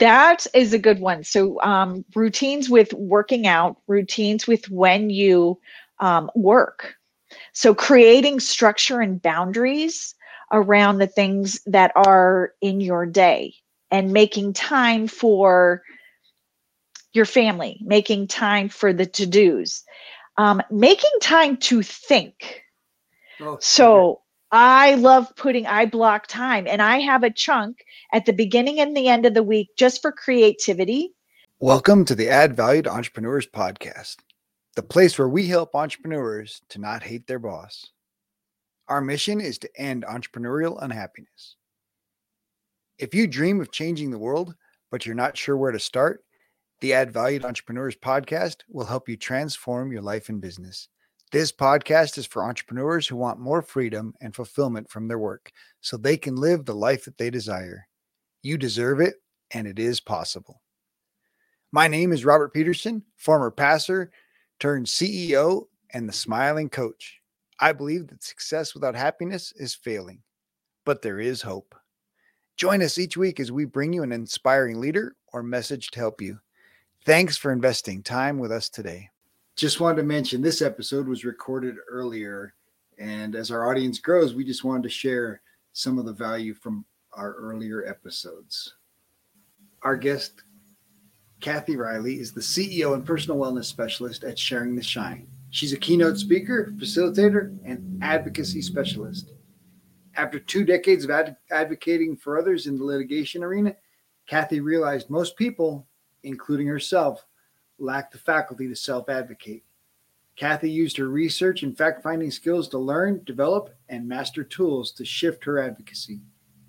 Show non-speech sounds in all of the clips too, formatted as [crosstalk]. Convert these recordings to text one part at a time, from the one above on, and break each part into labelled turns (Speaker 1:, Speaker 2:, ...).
Speaker 1: That is a good one. So, um, routines with working out, routines with when you um, work. So, creating structure and boundaries around the things that are in your day and making time for your family, making time for the to dos, um, making time to think. Oh, so, I love putting, I block time and I have a chunk at the beginning and the end of the week just for creativity.
Speaker 2: Welcome to the Add Value to Entrepreneurs podcast, the place where we help entrepreneurs to not hate their boss. Our mission is to end entrepreneurial unhappiness. If you dream of changing the world, but you're not sure where to start, the Add Value to Entrepreneurs podcast will help you transform your life and business. This podcast is for entrepreneurs who want more freedom and fulfillment from their work so they can live the life that they desire. You deserve it, and it is possible. My name is Robert Peterson, former passer turned CEO and the smiling coach. I believe that success without happiness is failing, but there is hope. Join us each week as we bring you an inspiring leader or message to help you. Thanks for investing time with us today just wanted to mention this episode was recorded earlier. And as our audience grows, we just wanted to share some of the value from our earlier episodes. Our guest, Cathy Reilly, is the CEO and personal wellness specialist at Sharing the Shine. She's a keynote speaker, facilitator, and advocacy specialist. After two decades of ad- advocating for others in the litigation arena, Cathy realized most people, including herself, lacked the faculty to self advocate. Cathy used her research and fact finding skills to learn, develop, and master tools to shift her advocacy.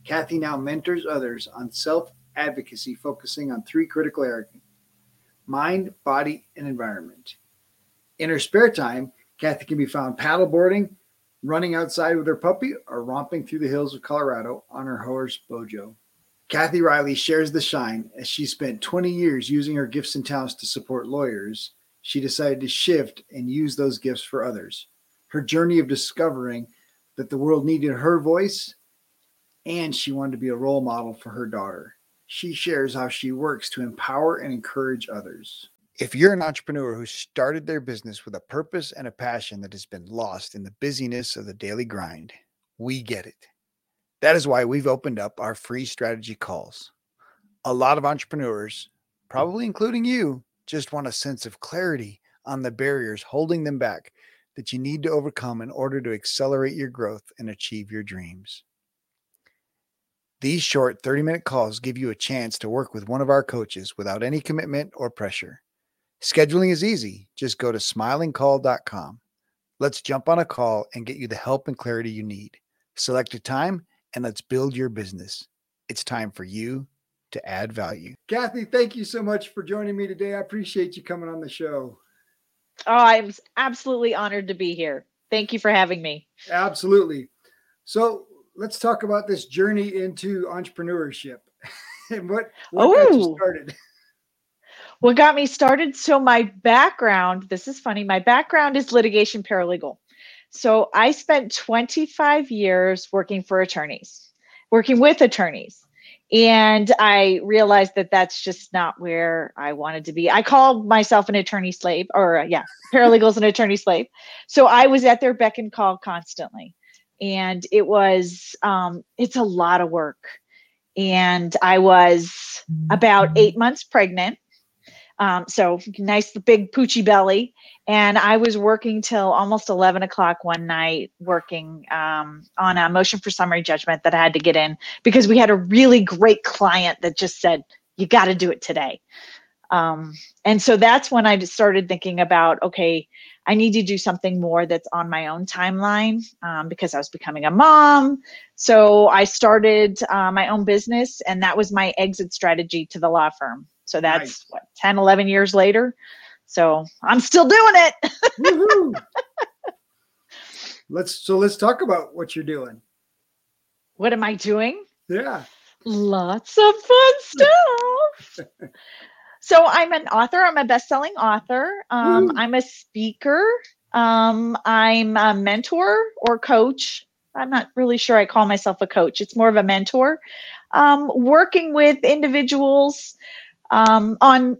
Speaker 2: Cathy now mentors others on self advocacy, focusing on three critical areas mind, body, and environment. In her spare time, Cathy can be found paddleboarding, running outside with her puppy, or romping through the hills of Colorado on her horse Bojo. Cathy Reilly shares the shine as she spent 20 years using her gifts and talents to support lawyers. She decided to shift and use those gifts for others. Her journey of discovering that the world needed her voice and she wanted to be a role model for her daughter. She shares how she works to empower and encourage others. If you're an entrepreneur who started their business with a purpose and a passion that has been lost in the busyness of the daily grind, we get it. That is why we've opened up our free strategy calls. A lot of entrepreneurs, probably including you, just want a sense of clarity on the barriers holding them back that you need to overcome in order to accelerate your growth and achieve your dreams. These short 30 minute calls give you a chance to work with one of our coaches without any commitment or pressure. Scheduling is easy. Just go to smilingcoach.com. Let's jump on a call and get you the help and clarity you need. Select a time and let's build your business. It's time for you to add value. Cathy, thank you so much for joining me today. I appreciate you coming on the show.
Speaker 1: Oh, I'm absolutely honored to be here. Thank you for having me.
Speaker 2: Absolutely. So let's talk about this journey into entrepreneurship [laughs] and what, what got you started. [laughs]
Speaker 1: What got me started? So my background, this is funny. My background is litigation paralegal. So I spent 25 years working for attorneys, working with attorneys. And I realized that that's just not where I wanted to be. I called myself an attorney slave, or uh, yeah, paralegals an attorney slave. So I was at their beck and call constantly. And it was, um, it's a lot of work. And I was about eight months pregnant um, so nice big poochy belly. And I was working till almost 11 o'clock one night, working um, on a motion for summary judgment that I had to get in because we had a really great client that just said, you got to do it today. Um, and so that's when I started thinking about, okay, I need to do something more that's on my own timeline um, because I was becoming a mom. So I started uh, my own business, and that was my exit strategy to the law firm. So that's nice. what 10, 11 years later. So I'm still doing it. [laughs] [laughs]
Speaker 2: let's so let's talk about what you're doing.
Speaker 1: What am I doing?
Speaker 2: Yeah.
Speaker 1: Lots of fun stuff. [laughs] so I'm an author. I'm a best-selling author. Um, I'm a speaker. Um, I'm a mentor or coach. I'm not really sure I call myself a coach. It's more of a mentor. um, working with individuals um, on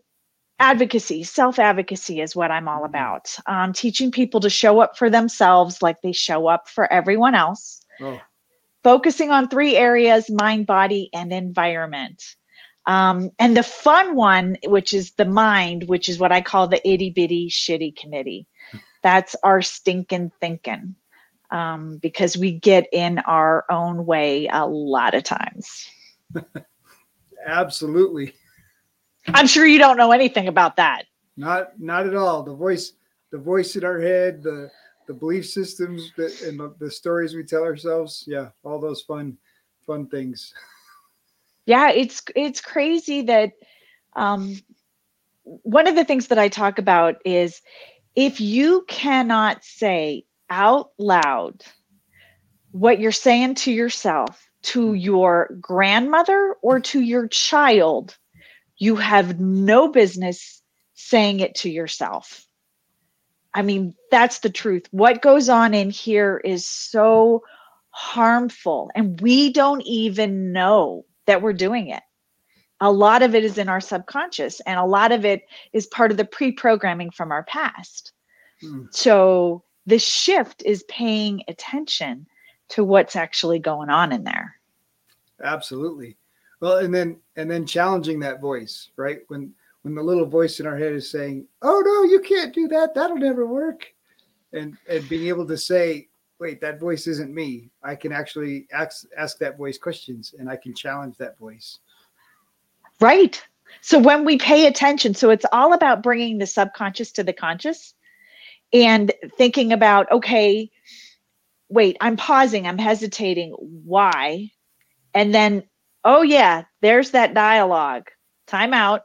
Speaker 1: advocacy, self advocacy is what I'm all
Speaker 2: Mhm.
Speaker 1: about. Um, teaching people to show up for themselves like they show up for everyone else.
Speaker 2: Oh,
Speaker 1: Focusing on three areas mind, body, and environment. Um, and the fun one, which is the mind, which is what I call the itty bitty shitty committee. [laughs] That's our stinking thinking um, because we get in our own way a lot of times. [laughs]
Speaker 2: absolutely.
Speaker 1: I'm sure you don't know anything about that.
Speaker 2: Not not at all. The voice the voice in our head, the the belief systems that and the, the stories we tell ourselves. Yeah, all those fun fun things. [laughs]
Speaker 1: yeah it's it's crazy that um one of the things that i talk about is if you cannot say out loud what you're saying to yourself to your grandmother or to your child you have no business saying it to yourself i mean that's the truth what goes on in here is so harmful and we don't even know that we're doing it. A lot of it is in our subconscious and a lot of it is part of the pre-programming from our past.
Speaker 2: Hmm.
Speaker 1: So the shift is paying attention to what's actually going on in there.
Speaker 2: Absolutely. Well, and then and then challenging that voice, right? When when the little voice in our head is saying, "Oh no, you can't do that. That'll never work," and and being able to say, "Wait, that voice isn't me. I can actually ask ask that voice questions, and I can challenge that voice."
Speaker 1: Right. So when we pay attention, so it's all about bringing the subconscious to the conscious and thinking about, okay, wait, I'm pausing, I'm hesitating. Why? And then, oh, yeah, there's that dialogue. Time out.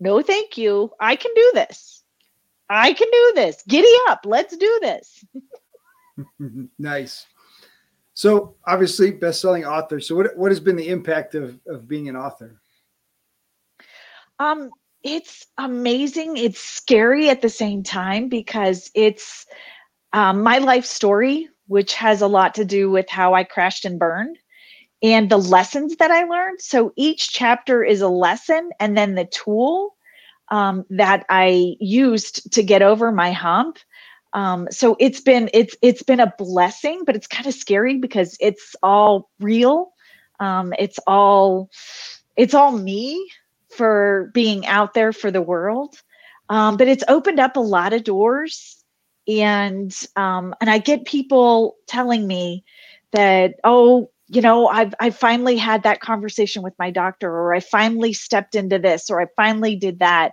Speaker 1: No, thank you. I can do this. I can do this. Giddy up. Let's do this. [laughs] [laughs]
Speaker 2: nice. So obviously, best-selling author. So what what has been the impact of of being an author?
Speaker 1: Um, it's amazing. It's scary at the same time because it's um, my life story, which has a lot to do with how I crashed and burned and the lessons that I learned. So each chapter is a lesson, and then the tool um, that I used to get over my hump. Um, so it's been it's it's been a blessing, but it's kind of scary because it's all real. Um, it's all it's all me for being out there for the world. Um, but it's opened up a lot of doors, and um, and I get people telling me that oh you know I've I finally had that conversation with my doctor, or I finally stepped into this, or I finally did that,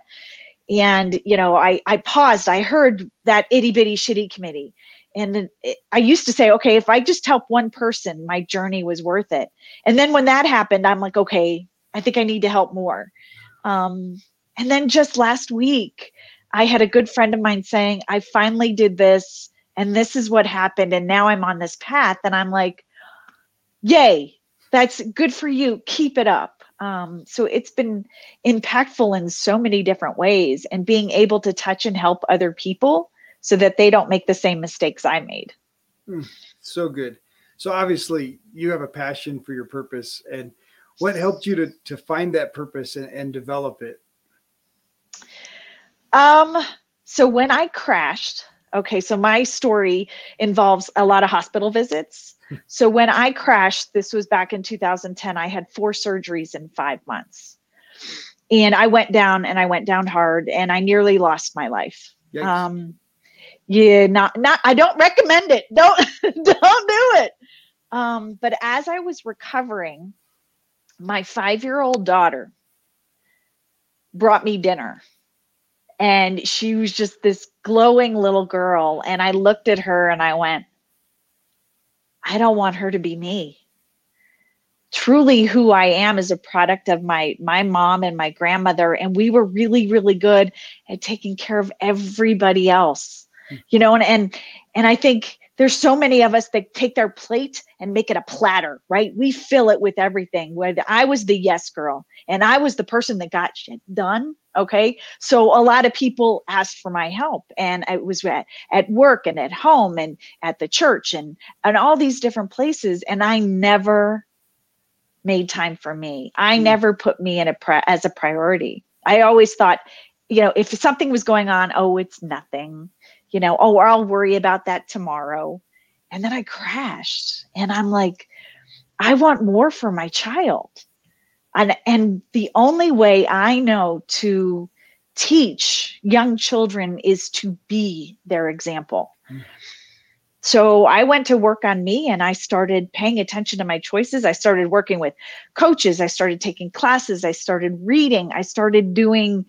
Speaker 1: and you know I I paused. I heard that itty bitty shitty committee. And it, I used to say, okay, if I just help one person, my journey was worth it. And then when that happened, I'm like, okay, I think I need to help more. Um, and then just last week, I had a good friend of mine saying, I finally did this and this is what happened. And now I'm on this path. And I'm like, yay, that's good for you. Keep it up. Um, so it's been impactful in so many different ways and being able to touch and help other people so that they don't make the same mistakes I made.
Speaker 2: So good. So obviously, you have a passion for your purpose, and what helped you to to find that purpose and, and develop it?
Speaker 1: Um, so when I crashed, okay, so my story involves a lot of hospital visits. So when I crashed, this was back in 2010, I had four surgeries in five months. And I went down and I went down hard and I nearly lost my life.
Speaker 2: Yikes.
Speaker 1: Um, yeah, not not I don't recommend it. Don't [laughs] don't do it. Um, but as I was recovering, my five-year-old daughter brought me dinner and she was just this glowing little girl and i looked at her and i went i don't want her to be me. Truly who i am is a product of my my mom and my grandmother and we were really really good at taking care of everybody else hmm. you know and and and i think there's so many of us that take their plate and make it a platter right we fill it with everything where i was the yes girl and i was the person that got shit done okay so a lot of people asked for my help and it was at, at work and at home and at the church and and all these different places and i never made time for me. I
Speaker 2: Mm.
Speaker 1: never put me in a pri- as a priority. I always thought, you know, if something was going on, oh, it's nothing. You know, oh, I'll worry about that tomorrow. And then I crashed and I'm like, I want more for my child. And and the only way I know to teach young children is to be their example.
Speaker 2: Mm.
Speaker 1: So I went to work on me and I started paying attention to my choices. I started working with coaches, I started taking classes, I started reading, I started doing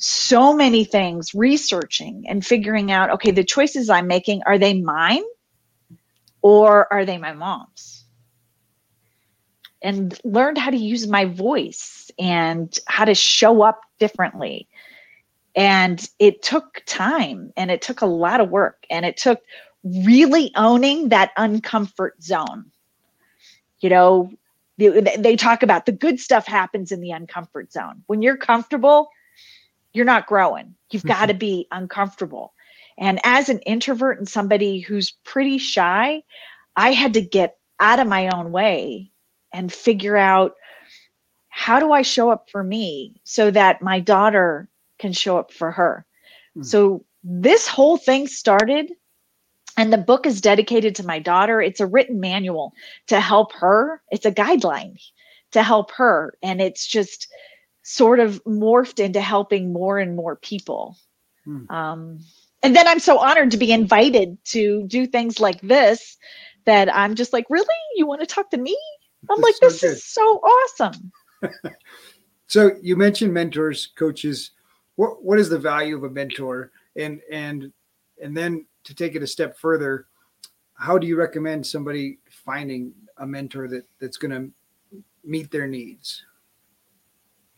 Speaker 1: so many things, researching and figuring out okay, the choices I'm making are they mine or are they my mom's? And learned how to use my voice and how to show up differently. And it took time and it took a lot of work and it took really owning that uncomfort zone. You know they, talk about the good stuff happens in the uncomfort zone. When you're comfortable you're not growing you've got to be uncomfortable and as an introvert and somebody who's pretty shy i had to get out of my own way and figure out how do i show up for me so that my daughter can show up for her.
Speaker 2: Mm.
Speaker 1: So this whole thing started and the book is dedicated to my daughter. It's a written manual to help her. It's a guideline to help her and it's just sort of morphed into helping more and more people.
Speaker 2: Mm.
Speaker 1: Um, and then I'm so honored to be invited to do things like this that I'm just like, really? You want to talk to me? I'm like,
Speaker 2: so
Speaker 1: this is so awesome. [laughs]
Speaker 2: So you mentioned mentors, coaches. What what is the value of a mentor? And and and then to take it a step further, how do you recommend somebody finding a mentor that that's going to meet their needs?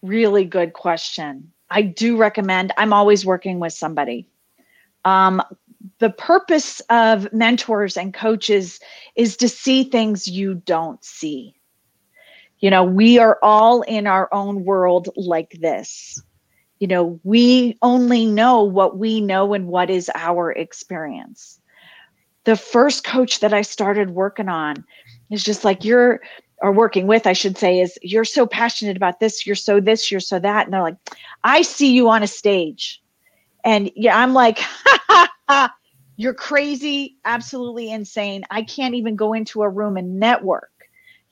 Speaker 1: Really good question. I do recommend, I'm always working with somebody. Um, the purpose of mentors and coaches is to see things you don't see. You know, we are all in our own world like this. You know, we only know what we know and what is our experience. The first coach that I started working on is just like, you're, or working with, I should say, is you're so passionate about this, you're so this, you're so that. And they're like, I see you on a stage. And yeah, I'm like, [laughs] you're crazy, absolutely insane. I can't even go into a room and network.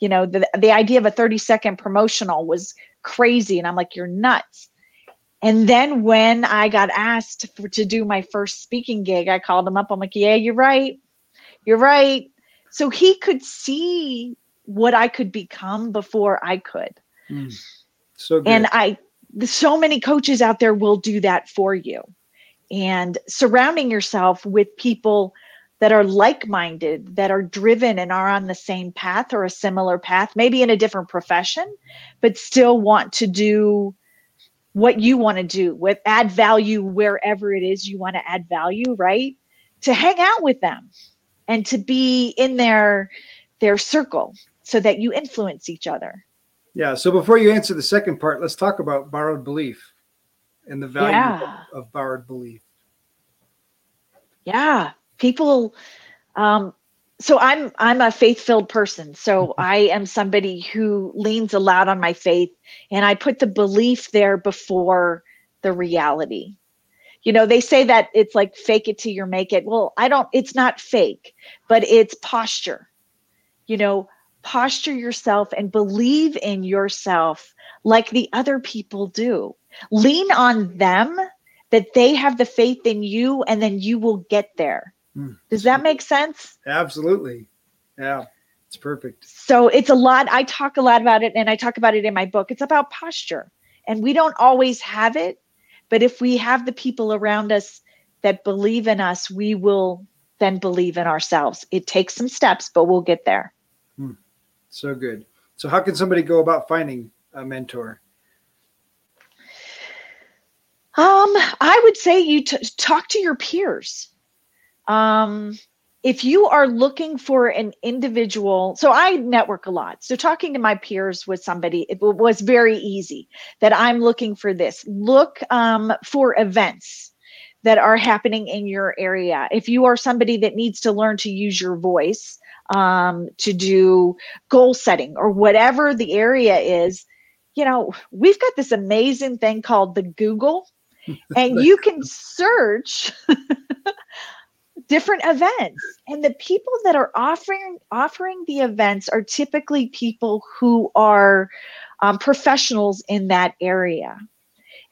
Speaker 1: You know, the, the idea of a 30 second promotional was crazy. And I'm like, you're nuts. And then when I got asked for, to do my first speaking gig, I called him up. I'm like, yeah, you're right. You're right. So he could see what I could become before I could.
Speaker 2: Mm. So good.
Speaker 1: And I, so many coaches out there will do that for you. And surrounding yourself with people that are like minded, that are driven and are on the same path or a similar path, maybe in a different profession, but still want to do what you want to do with add value wherever it is you want to add value, right? To hang out with them and to be in their their circle so that you influence each other.
Speaker 2: Yeah. So before you answer the second part, let's talk about borrowed belief and the value
Speaker 1: Yeah.
Speaker 2: of, of borrowed belief.
Speaker 1: yeah people um so i'm i'm a faith-filled person so [laughs] i am somebody who leans a lot on my faith and i put the belief there before the reality you know they say that it's like fake it till you make it well i don't it's not fake but it's posture you know posture yourself and believe in yourself like the other people do lean on them that they have the faith in you and then you will get there
Speaker 2: Hmm.
Speaker 1: does that make sense
Speaker 2: Absolutely. Yeah. It's perfect.
Speaker 1: so it's a lot i talk a lot about it and i talk about it in my book it's about posture and we don't always have it but if we have the people around us that believe in us we will then believe in ourselves it takes some steps but we'll get there
Speaker 2: So good. So how can somebody go about finding a mentor?
Speaker 1: Um, I would say you t- talk to your peers. Um, if you are looking for an individual, so I network a lot. So talking to my peers with somebody, it w- was very easy that I'm looking for this. Look um, for events that are happening in your area. If you are somebody that needs to learn to use your voice, um, to do goal setting or whatever the area is you know we've got this amazing thing called the google [laughs] and you can search [laughs] different events. And the people that are offering offering the events are typically people who are um, professionals in that area.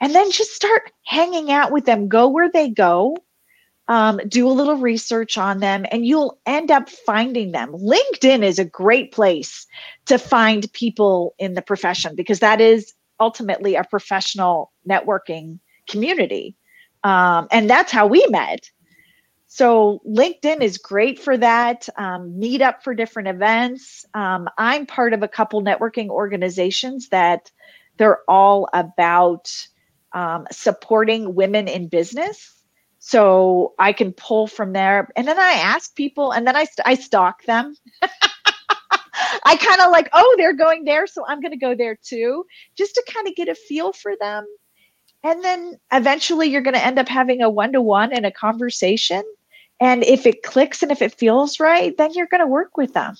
Speaker 1: And then just start hanging out with them. Go where they go um, do a little research on them and you'll end up finding them. Linkedin is a great place to find people in the profession because that is ultimately a professional networking community um, and that's how we met. So linkedin is great for that um, meet up for different events. Um, i'm part of a couple networking organizations that they're all about um, supporting women in business so i can pull from there. And then i ask people and then i, I stalk them. [laughs] I kind of like oh they're going there so i'm going to go there too just to kind of get a feel for them. And then eventually you're going to end up having a one-to-one and a conversation. And if it clicks and if it feels right then you're going to work with them.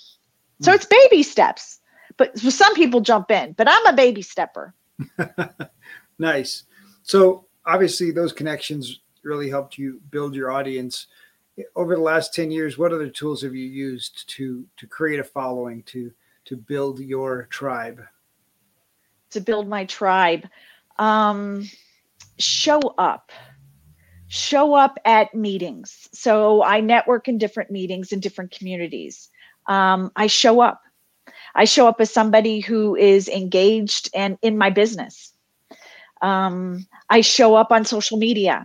Speaker 1: So it's baby steps. But some people jump in but i'm a baby stepper. [laughs]
Speaker 2: Nice. So obviously those connections really helped you build your audience. Over the last 10 years what other tools have you used to to create a following to to build your tribe?
Speaker 1: To build my tribe. Um show up. Show up at meetings. So i network in different meetings in different communities. Um, i show up. I show up as somebody who is engaged and in my business. Um, i show up on social media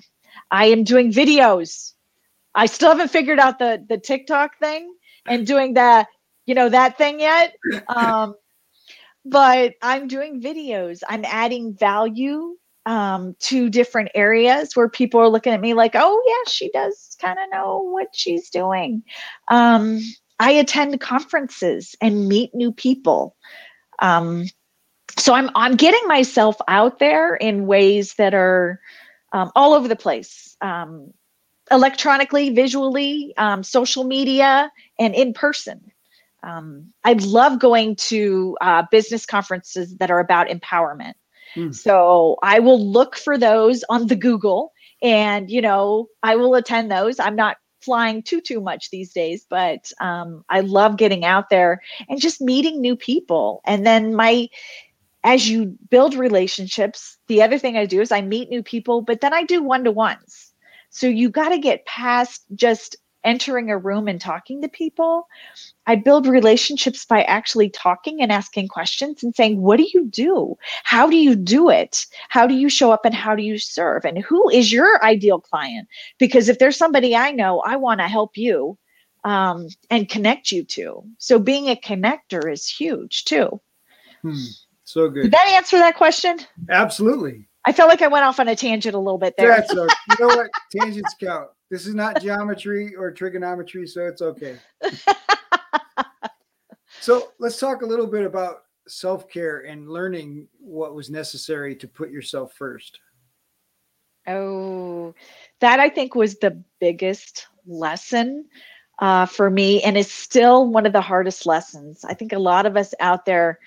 Speaker 1: I am doing videos. I still haven't figured out the the TikTok thing and doing that, you know, that thing yet. Um, but I'm doing videos. I'm adding value um, to different areas where people are looking at me like, oh yeah, she does kind of know what she's doing. Um, I attend conferences and meet new people. Um, so I'm I'm getting myself out there in ways that are um, all over the place um, electronically, visually, um, social media, and in person. Um, I love going to uh, business conferences that are about empowerment. Mm. So I will look for those on the Google and, you know, I will attend those. I'm not flying too too much these days but um, i love getting out there and just meeting new people and then my as you build relationships, the other thing I do is I meet new people, but then I do one to ones. So you got to get past just entering a room and talking to people. I build relationships by actually talking and asking questions and saying, What do you do? How do you do it? How do you show up and how do you serve? And who is your ideal client? Because if there's somebody I know, I want to help you um, and connect you to. So being a connector is huge too.
Speaker 2: Hmm. So good.
Speaker 1: Did that answer that question?
Speaker 2: Absolutely.
Speaker 1: I felt like I went off on a tangent a little bit there.
Speaker 2: That's okay. You know what? [laughs] Tangents count. This is not geometry or trigonometry, so it's okay. [laughs] so let's talk a little bit about self care and learning what was necessary to put yourself first.
Speaker 1: Oh, that I think was the biggest lesson uh, for me, and is still one of the hardest lessons. I think a lot of us out there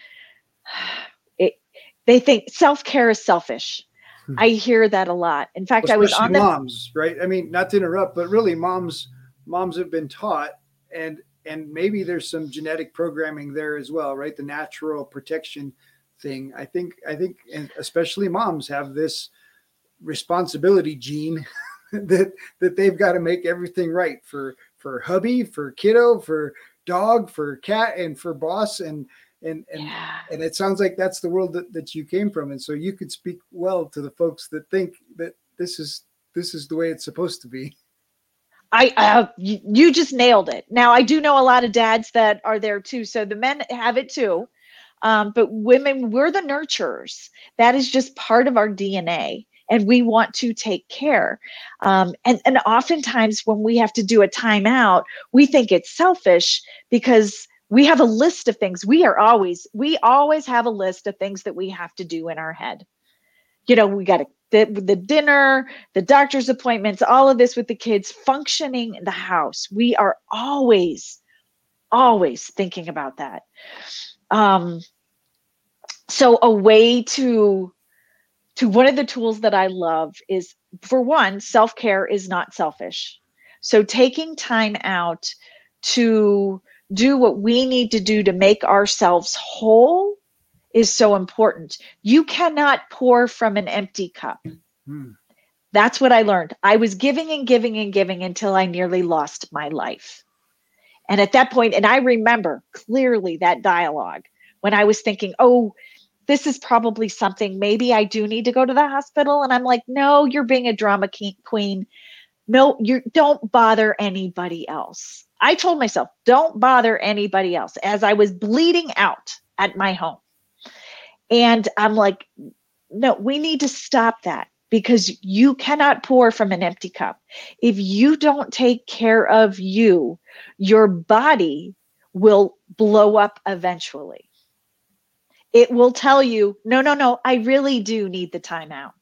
Speaker 1: they think self-care is selfish. Hmm. i hear that a lot. In fact
Speaker 2: Especially
Speaker 1: i was on
Speaker 2: the moms right? I mean not to interrupt but really moms moms have been taught and and maybe there's some genetic programming there as well right? The natural protection thing. I think i think and especially moms have this responsibility gene [laughs] that that they've got to make everything right for for hubby for kiddo for dog for cat and for boss and and and yeah. and it sounds like that's the world that, that you came from and so you could speak well to the folks that think that this is this is the way it's supposed to be
Speaker 1: I uh, you, you just nailed it. Now I do know a lot of dads that are there too, so the men have it too. Um, but women, we're the nurturers. That is just part of our DNA, and we want to take care. Um, and and oftentimes when we have to do a timeout, we think it's selfish because we have a list of things we are always we always have a list of things that we have to do in our head you know we got to the, the dinner the doctor's appointments all of this with the kids functioning the house we are always always thinking about that. Um, so a way to to one of the tools that I love is for one, self-care is not selfish. So taking time out to do what we need to do to make ourselves whole is so important. You cannot pour from an empty cup. Hmm. That's what I learned. I was giving and giving and giving until I nearly lost my life. And at that point, and I remember clearly that dialogue when I was thinking, oh, this is probably something maybe I do need to go to the hospital. And I'm like, no, you're being a drama queen. No, you don't bother anybody else. I told myself, don't bother anybody else as I was bleeding out at my home. And I'm like, no, we need to stop that because you cannot pour from an empty cup. If you don't take care of you, your body will blow up eventually. It will tell you, no, no, no, I really do need the timeout.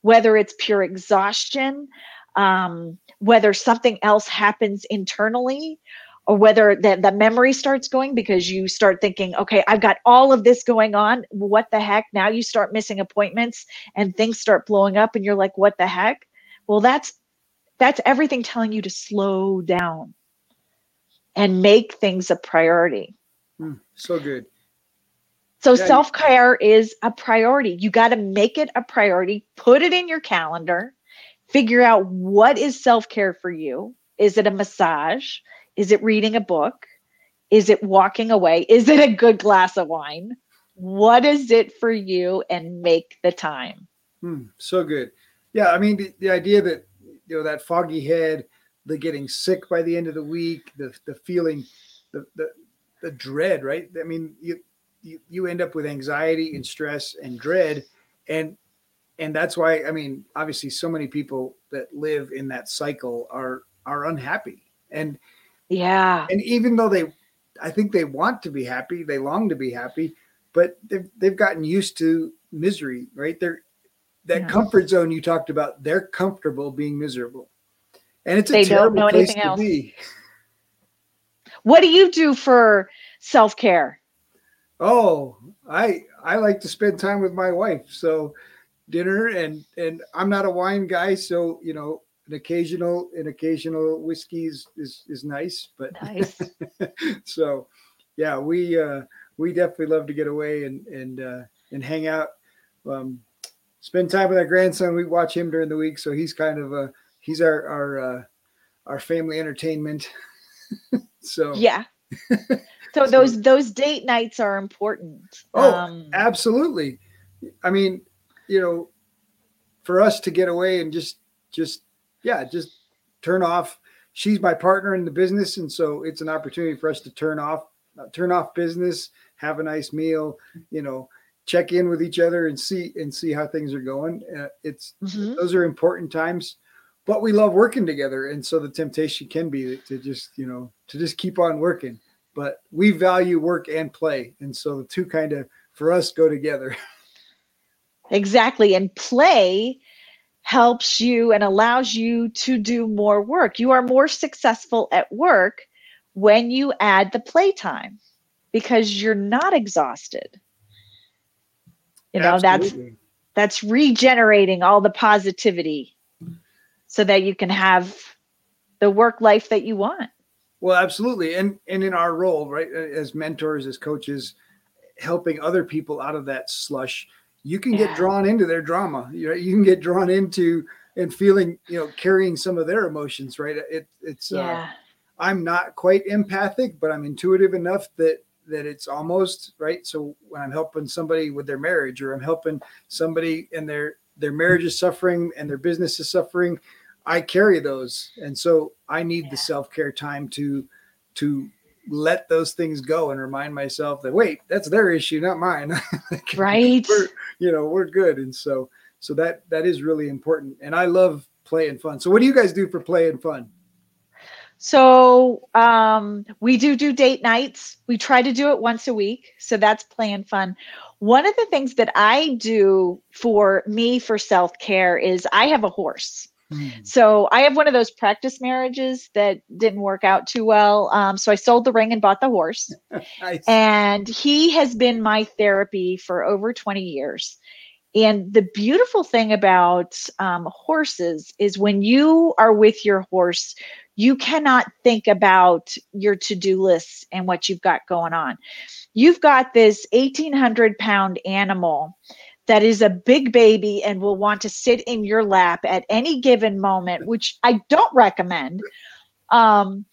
Speaker 1: Whether it's pure exhaustion, um, whether something else happens internally, or whether the, the memory starts going because you start thinking, okay, I've got all of this going on. What the heck? Now you start missing appointments and things start blowing up, and you're like, what the heck? Well, that's that's everything telling you to slow down and make things a priority.
Speaker 2: Mm, so good.
Speaker 1: So yeah, self care is a priority. You got to make it a priority, put it in your calendar, figure out what is self care for you. Is it a massage? Is it reading a book? Is it walking away? Is it a good glass of wine? What is it for you and make the time?
Speaker 2: Hmm, so good. Yeah, I mean the, the idea that you know that foggy head, the getting sick by the end of the week, the the feeling, the the, the dread, right? I mean, you, you you end up with anxiety and stress and dread, and and that's why I mean, obviously, so many people that live in that cycle are are unhappy, and
Speaker 1: yeah.
Speaker 2: And even though they, I think they want to be happy, they long to be happy, but they've, they've gotten used to misery, right? They're, that yeah. comfort zone you talked about, they're comfortable being miserable. And it's a they terrible don't know place anything to else. be.
Speaker 1: What do you do for self care?
Speaker 2: Oh, I I like to spend time with my wife. So dinner and and I'm not a wine guy, so you know an occasional an occasional whiskeys is is nice but nice. [laughs] So yeah we uh we definitely love to get away and and uh and hang out um spend time with our grandson. We watch him during the week so he's kind of a he's our our uh our family entertainment. [laughs] So
Speaker 1: yeah. [laughs] So those those date nights are important.
Speaker 2: Oh um, absolutely. I mean you know for us to get away and just just yeah, just turn off. She's my partner in the business, and so it's an opportunity for us to turn off, uh, turn off business, have a nice meal, you know, check in with each other and see and see how things are going. Uh, it's mm-hmm. those are important times, but we love working together, and so the temptation can be to just you know to just keep on working. But we value work and play, and so the two kind of for us go together. [laughs]
Speaker 1: Exactly, and play helps you and allows you to do more work. You are more successful at work when you add the playtime because you're not exhausted. You know, Absolutely. that's that's regenerating all the positivity so that you can have the work life that you want.
Speaker 2: Well, absolutely. And and in our role, right, as mentors, as coaches, helping other people out of that slush you can get drawn into their drama. You know, you can get drawn into and feeling, you know, carrying some of their emotions, right? It, it's, uh, yeah. uh, I'm not quite empathic, but I'm intuitive enough that that it's almost right. So when I'm helping somebody with their marriage, or I'm helping somebody and their their marriage is suffering and their business is suffering, I carry those, and so I need yeah. the self care time to to let those things go and remind myself that wait, that's their issue, not mine. [laughs]
Speaker 1: right.
Speaker 2: We're, you know, we're good. And so so that that is really important. And I love play and fun. So what do you guys do for play and fun?
Speaker 1: So um, we do do date nights. We try to do it once a week. So that's play and fun. One of the things that I do for me for self care is I have a horse. Mm. So I have one of those practice marriages that didn't work out too well. Um, so I sold the ring and bought the horse. [laughs] nice. And he has been my therapy for over 20 years. And the beautiful thing about um, horses is when you are with your horse, you cannot think about your to do lists and what you've got going on. You've got this 1,800 pound animal that is a big baby and will want to sit in your lap at any given moment, which I don't recommend. Um,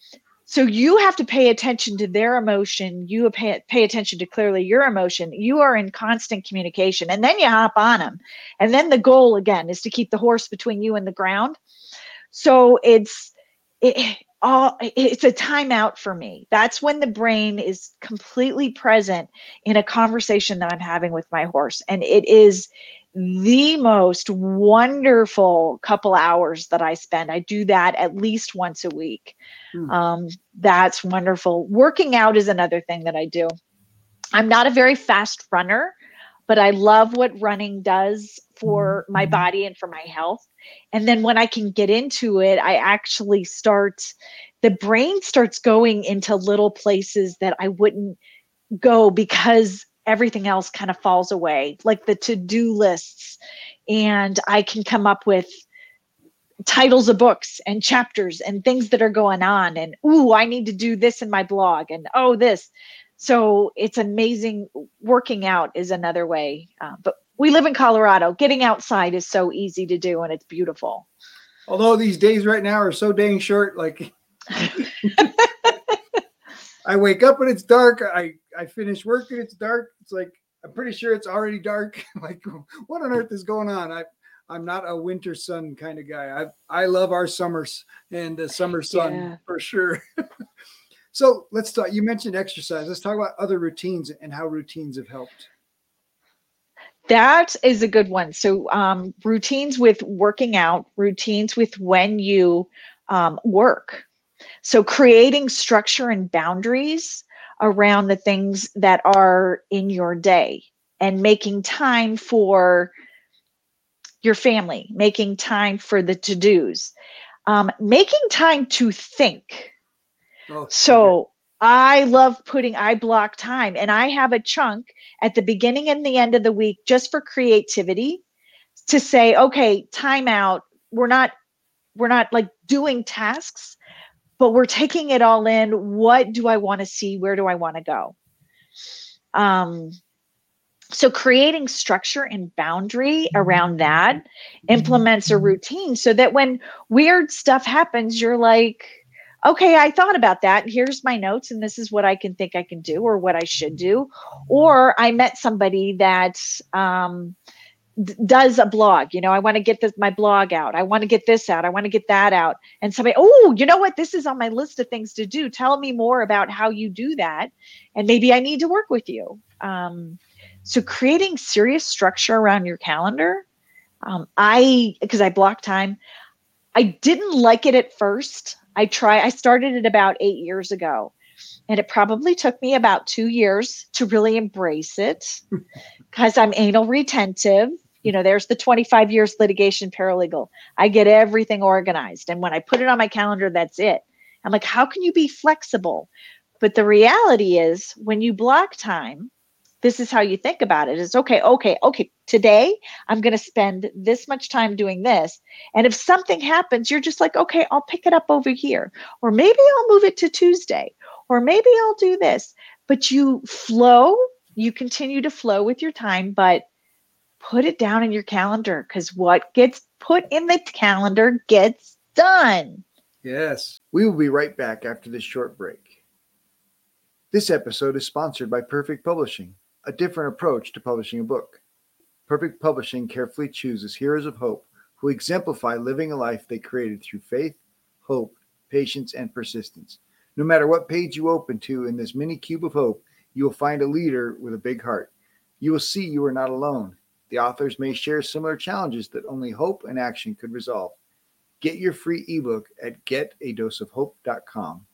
Speaker 1: so you have to pay attention to their emotion. You pay, pay attention to clearly your emotion. You are in constant communication, and then you hop on them. And then the goal again is to keep the horse between you and the ground. So it's it, all it's a timeout for me. That's when the brain is completely present in a conversation that I'm having with my horse. And it is the most wonderful couple hours that I spend. I do that at least once a week. Hmm. Um, that's wonderful. Working out is another thing that I do. I'm not a very fast runner, but I love what running does for my mm-hmm. body and for my health. And then when I can get into it, I actually start, the brain starts going into little places that I wouldn't go because everything else kind of falls away, like the to do lists. And I can come up with titles of books and chapters and things that are going on. And, ooh, I need to do this in my blog. And, oh, this. So it's amazing. Working out is another way. Uh, but we live in Colorado. Getting outside is so easy to do and it's beautiful.
Speaker 2: Although these days right now are so dang short, like I wake up and it's dark. I I finish work and it's dark. It's like I'm pretty sure it's already dark. [laughs] like what on earth is going on? I I'm not a winter sun kind of guy. I I love our summers and the summer sun yeah. for sure. [laughs] so let's talk. You mentioned exercise. Let's talk about other routines and how routines have helped.
Speaker 1: That is a good one. So, um, routines with working out, routines with when you um, work. So, creating structure and boundaries around the things that are in your day and making time for your family, making time for the to dos, um, making time to think. Oh, so, I love putting, I block time and I have a chunk at the beginning and the end of the week just for creativity to say, okay, time out. We're not, we're not like doing tasks, but we're taking it all in. What do I want to see? Where do I want to go? Um, so creating structure and boundary around that implements a routine so that when weird stuff happens, you're like, okay, I thought about that. And Here's my notes, and this is what I can think I can do or what I should do. Or I met somebody that um, d- does a blog. You know, I want to get this my blog out. I want to get this out. I want to get that out. And somebody, oh, you know what? This is on my list of things to do. Tell me more about how you do that, and maybe I need to work with you. Um, so creating serious structure around your calendar. Um, I because I block time. I didn't like it at first. I try I started it about 8 years ago. And it probably took me about 2 years to really embrace it [laughs] cuz I'm anal retentive. You know, there's the 25 years litigation paralegal. I get everything organized and when I put it on my calendar that's it. I'm like how can you be flexible? But the reality is when you block time, this is how you think about it. it is okay okay okay today i'm going to spend this much time doing this. And if something happens you're just like okay i'll pick it up over here. Or maybe i'll move it to tuesday. Or maybe i'll do this. But you flow you continue to flow with your time but put it down in your calendar because what gets put in the calendar gets done.
Speaker 2: Yes. We will be right back after this short break. This episode is sponsored by Perfect Publishing a different approach to publishing a book. Perfect Publishing carefully chooses heroes of hope who exemplify living a life they created through faith, hope, patience, and persistence. No matter what page you open to in this mini cube of hope, you will find a leader with a big heart. You will see you are not alone. The authors may share similar challenges that only hope and action could resolve. Get your free ebook at getadoseofhope.com.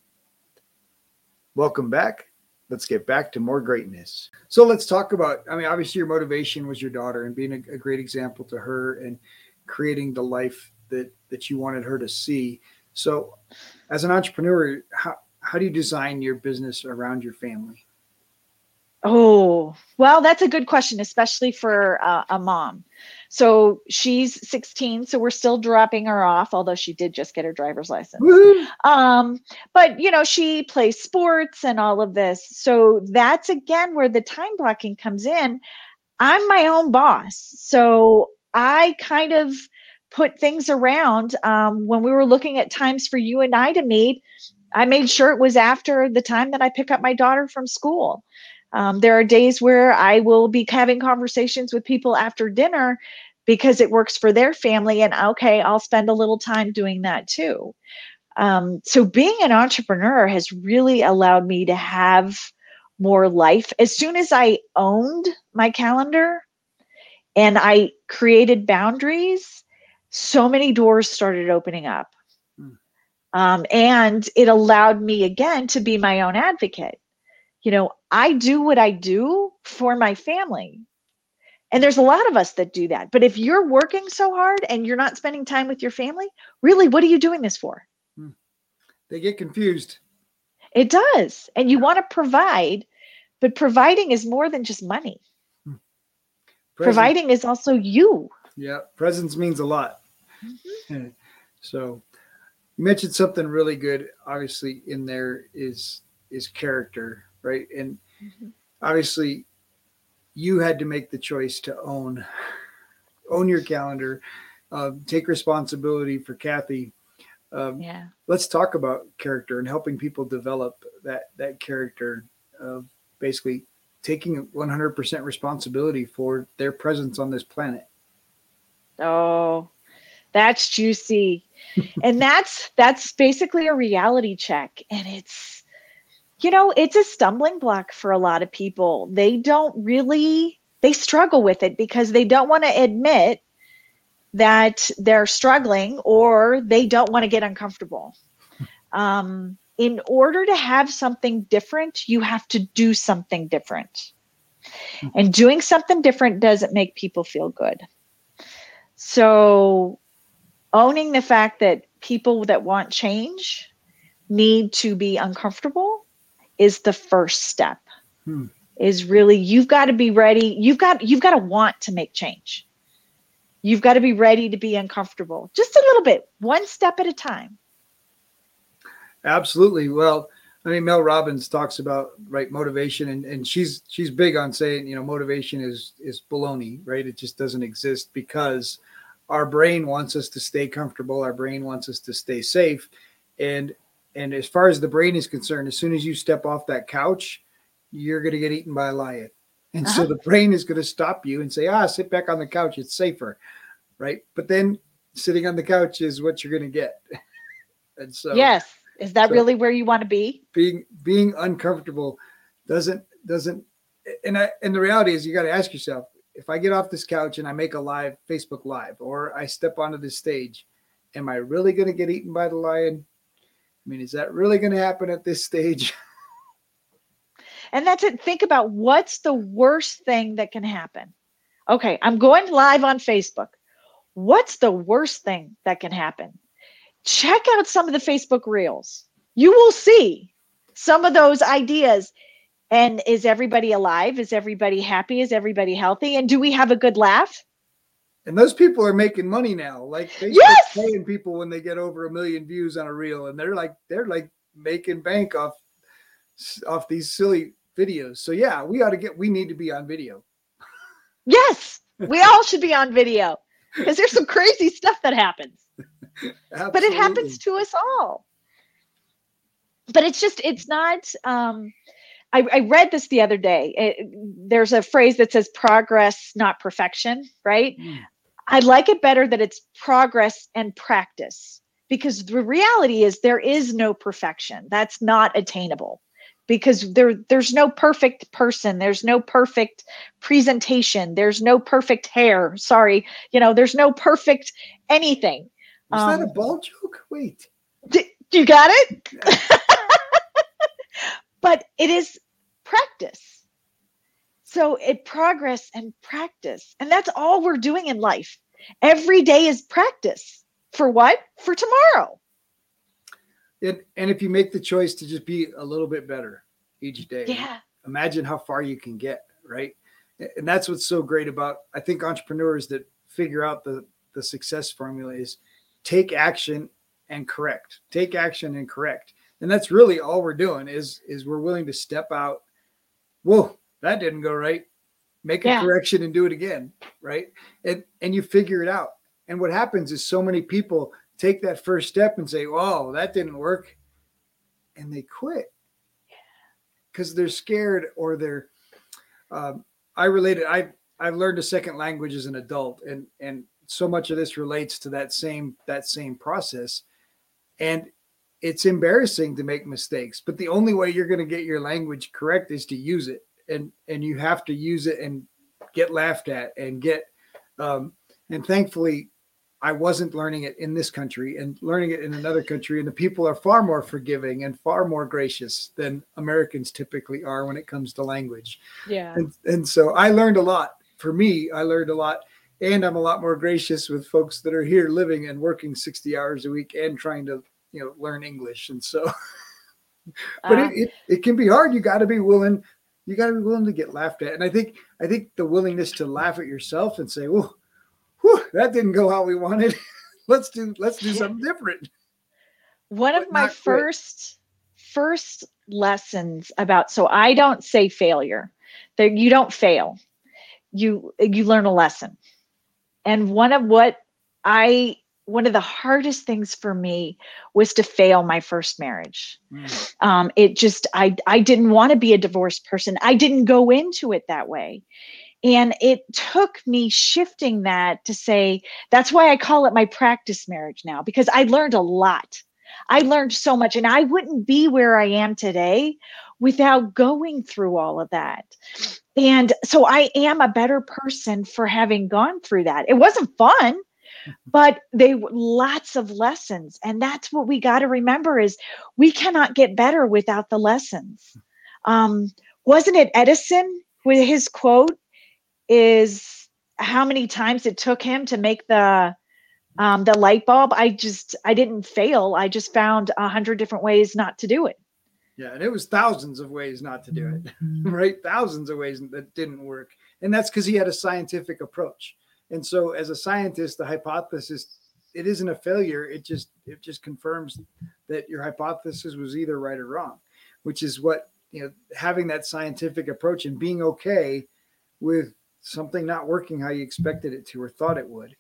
Speaker 2: Welcome back let's get back to more greatness. So let's talk about. I mean, obviously, your motivation was your daughter and being a, a great example to her and creating the life that that you wanted her to see. So, as an entrepreneur, how how do you design your business around your family?
Speaker 1: Oh, well, that's a good question, especially for uh, a mom. So she's 16, so we're still dropping her off, although she did just get her driver's license. Um, but you know, she plays sports and all of this. So that's again where the time blocking comes in. I'm my own boss. So I kind of put things around. Um, when we were looking at times for you and I to meet, I made sure it was after the time that I pick up my daughter from school. Um, there are days where I will be having conversations with people after dinner because it works for their family. And okay, I'll spend a little time doing that too. Um, so being an entrepreneur has really allowed me to have more life. As soon as I owned my calendar and I created boundaries, so many doors started opening up. Hmm. Um, and it allowed me again to be my own advocate. You know, I do what I do for my family. And there's a lot of us that do that. But if you're working so hard and you're not spending time with your family, really, what are you doing this for? Hmm.
Speaker 2: They get confused.
Speaker 1: It does. And you want to provide, but providing is more than just money. Hmm. Providing is also you.
Speaker 2: Yeah, presence means a lot. Mm-hmm. [laughs] so you mentioned something really good obviously in there is is character, right? And mm-hmm. obviously you had to make the choice to own own your calendar, uh, take responsibility for Cathy. Um, yeah. Let's talk about character and helping people develop that that character of basically taking 100% responsibility for their presence on this planet.
Speaker 1: Oh, that's juicy. and [laughs] that's that's basically a reality check and it's you know, it's a stumbling block for a lot of people. They don't really they struggle with it because they don't want to admit that they're struggling or they don't want to get uncomfortable. Um, in order to have something different, you have to do something different. And doing something different doesn't make people feel good. So, owning the fact that people that want change need to be uncomfortable is the first step. Hmm. Is really you've got to be ready. You've got you've got to want to make change. You've got to be ready to be uncomfortable. Just a little bit, one step at a time.
Speaker 2: Absolutely. Well, I mean, Mel Robbins talks about right motivation, and, and she's she's big on saying you know motivation is is baloney, right? It just doesn't exist because our brain wants us to stay comfortable, our brain wants us to stay safe, and and as far as the brain is concerned, as soon as you step off that couch, you're going to get eaten by a lion. And uh-huh. so the brain is going to stop you and say, ah, sit back on the couch. It's safer. Right. But then sitting on the couch is what you're going to get. [laughs] and so,
Speaker 1: yes. Is that so really where you want to be?
Speaker 2: Being, being uncomfortable doesn't, doesn't, and I, and the reality is you got to ask yourself, if I get off this couch and I make a live Facebook live, or I step onto this stage, am I really going to get eaten by the lion? I mean, is that really going to happen at this stage? [laughs]
Speaker 1: And that's it. Think about what's the worst thing that can happen. Okay, I'm going live on Facebook. What's the worst thing that can happen? Check out some of the Facebook reels. You will see some of those ideas. And is everybody alive? Is everybody happy? Is everybody healthy? And do we have a good laugh?
Speaker 2: And those people are making money now. Like they yes! paying people when they get over a million views on a reel, and they're like they're like making bank off off these silly videos. So yeah, we ought to get we need to be on video.
Speaker 1: Yes, we all should be on video because there's some crazy stuff that happens. [laughs] but it happens to us all. But it's just it's not um I, I read this the other day. It, there's a phrase that says progress, not perfection, right? Mm. I like it better that it's progress and practice because the reality is there is no perfection. That's not attainable because there there's no perfect person, there's no perfect presentation, there's no perfect hair. Sorry, you know, there's no perfect anything.
Speaker 2: Is um, that a um, ball joke? Wait.
Speaker 1: D- you got it? [laughs] but it is practice. So it progress and practice. And that's all we're doing in life. Every day is practice For what? For tomorrow.
Speaker 2: And, and if you make the choice to just be a little bit better each day,
Speaker 1: Yeah.
Speaker 2: imagine how far you can get, right? And that's what's so great about I think entrepreneurs that figure out the the success formula is take action and correct. Take action and correct. And that's really all we're doing is is we're willing to step out. Whoa, that didn't go right. Make a
Speaker 1: Yeah.
Speaker 2: correction and do it again, right? And and you figure it out. And what happens is so many people take that first step and say, "Whoa, that didn't work," and they quit because they're scared or they're. Um, I related. I I've learned a second language as an adult, and and so much of this relates to that same that same process, and it's embarrassing to make mistakes. But the only way you're going to get your language correct is to use it, and and you have to use it and get laughed at and get. Um, and thankfully, I wasn't learning it in this country and learning it in another country, and the people are far more forgiving and far more gracious than Americans typically are when it comes to language.
Speaker 1: Yeah.
Speaker 2: And, and so I learned a lot. For me, I learned a lot, and I'm a lot more gracious with folks that are here living and working 60 hours a week and trying to, you know, learn English. And so, [laughs] but
Speaker 1: Uh,
Speaker 2: it, it, it can be hard. You got to be willing. You got to be willing to get laughed at. And I think I think the willingness to laugh at yourself and say, "Well, whew, that didn't go how we wanted. [laughs] let's do let's do something different."
Speaker 1: one of
Speaker 2: but
Speaker 1: my
Speaker 2: not quit.
Speaker 1: first first lessons about so i don't say failure that you don't fail you you learn a lesson and one of what i one of the hardest things for me was to fail my first marriage.
Speaker 2: Mm.
Speaker 1: um, it just i i didn't want to be a divorced person. I didn't go into it that way. And it took me shifting that to say that's why i call it my practice marriage now because i learned a lot. I learned so much and i wouldn't be where i am today without going through all of that. And so i am a better person for having gone through that. It wasn't fun but they lots of lessons and that's what we got to remember is we cannot get better without the lessons um, wasn't it edison with his quote is how many times it took him to make the um, the light bulb i just i didn't fail i just found a hundred different ways not to do it
Speaker 2: Yeah, and it was thousands of ways not to do it, [laughs] right? Thousands of ways that didn't work. And that's because he had a scientific approach. And so as a scientist, the hypothesis it isn't a failure. It just it just confirms that your hypothesis was either right or wrong, which is what you know, having that scientific approach and being okay with something not working how you expected it to or thought it would.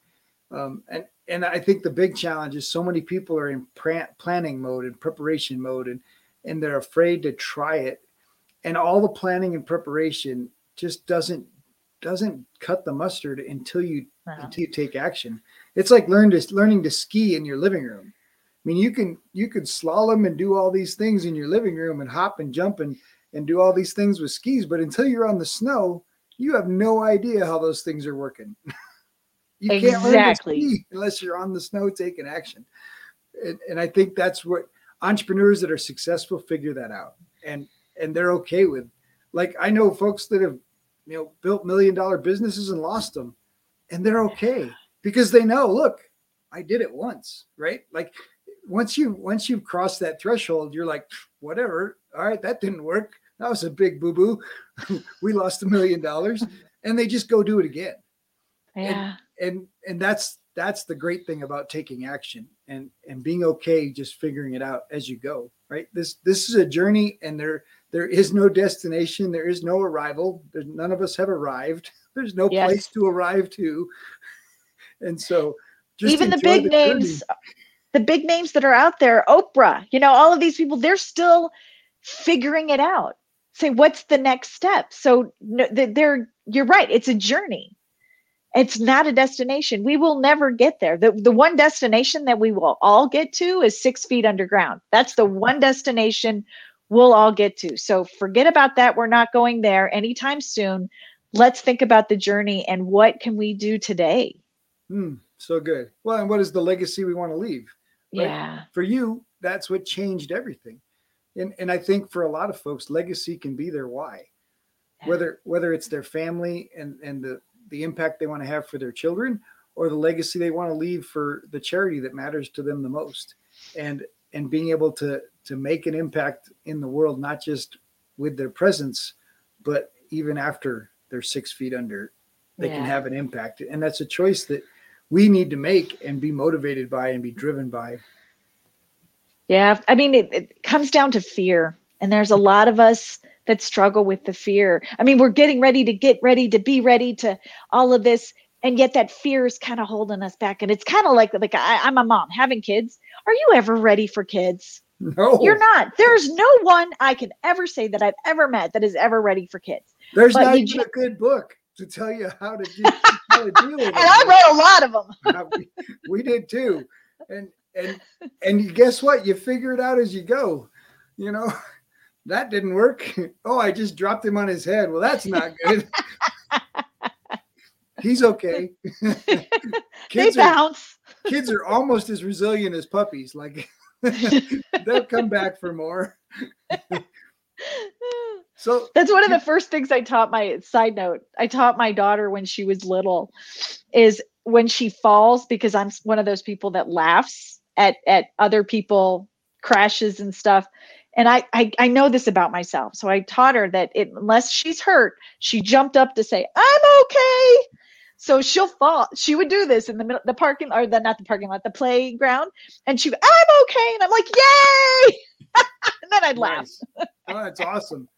Speaker 2: Um, and and I think the big challenge is so many people are in planning mode and preparation mode and and they're afraid to try it and all the planning and preparation just doesn't doesn't cut the mustard until you until you take action. It's like learn to learning to ski in your living room. I mean you can you can slalom and do all these things in your living room and hop and jump and and do all these things with skis but until you're on the snow you have no idea how those things are working. [laughs] You can't learn to ski unless you're on the snow taking action. And, and i think that's what entrepreneurs that are successful figure that out. And and they're okay with like i know folks that have you know built million dollar businesses and lost them and they're okay because they know look i did it once right? Like once you once you've crossed that threshold you're like whatever all right that didn't work. That was a big boo-boo. [laughs] We lost a million dollars [laughs] and they just go do it again.
Speaker 1: Yeah.
Speaker 2: and and that's that's the great thing about taking action and and being okay just figuring it out as you go right? This this is a journey and there there is no destination. There is no arrival. There's none of us have arrived. [laughs] There's no
Speaker 1: Yes.
Speaker 2: place to arrive to. [laughs] And so just
Speaker 1: even the big
Speaker 2: journey.
Speaker 1: names the big names that are out there oprah you know all of these people they're still figuring it out. Say what's the next step? So no, they're you're right it's a journey. It's not a destination. We will never get there. The, the one destination that we will all get to is six feet underground. That's the one destination we'll all get to. So forget about that. We're not going there anytime soon. Let's think about the journey and what can we do today?
Speaker 2: Hmm, so good. Well and what is the legacy we want to leave Right.
Speaker 1: yeah.
Speaker 2: For you that's what changed everything. And and i think for a lot of folks legacy can be their why. Whether whether it's their family and and the the impact they want to have for their children or the legacy they want to leave for the charity that matters to them the most. And and being able to to make an impact in the world not just with their presence but even after they're six feet under they yeah. can have an impact. And that's a choice that we need to make and be motivated by and be driven by.
Speaker 1: Yeah i mean it, it comes down to fear. And there's a lot of us that struggle with the fear. I mean we're getting ready to get ready to be ready to all of this and yet that fear is kind of holding us back and it's kind of like like I, i'm a mom having kids. Are you ever ready for kids?
Speaker 2: No.
Speaker 1: You're not. There's no one i can ever say that i've ever met that is ever ready for kids.
Speaker 2: There's but not even a good book to tell you how to, do, how to deal with [laughs]
Speaker 1: it. And i read a lot of them uh,
Speaker 2: we, we did too. And and and you guess what? You figure it out as you go. You know [laughs] that didn't work. [laughs] Oh i just dropped him on his head. Well that's not good he's okay. [laughs] [laughs]
Speaker 1: kids they bounce.
Speaker 2: Are, kids are almost as resilient as puppies. Like [laughs] they'll come back for more. so
Speaker 1: that's one of the first things I taught my side note. I taught my daughter when she was little is when she falls because I'm one of those people that laughs at at other people crashes and stuff and I, I, I know this about myself so i taught her that it, unless she's hurt she jumped up to say i'm okay so she'll fall. She would do this in the middle, the parking, or the not the parking lot, the playground, and she, I'm okay, and I'm like, yay! [laughs] and then I'd nice.
Speaker 2: laugh. oh, that's awesome.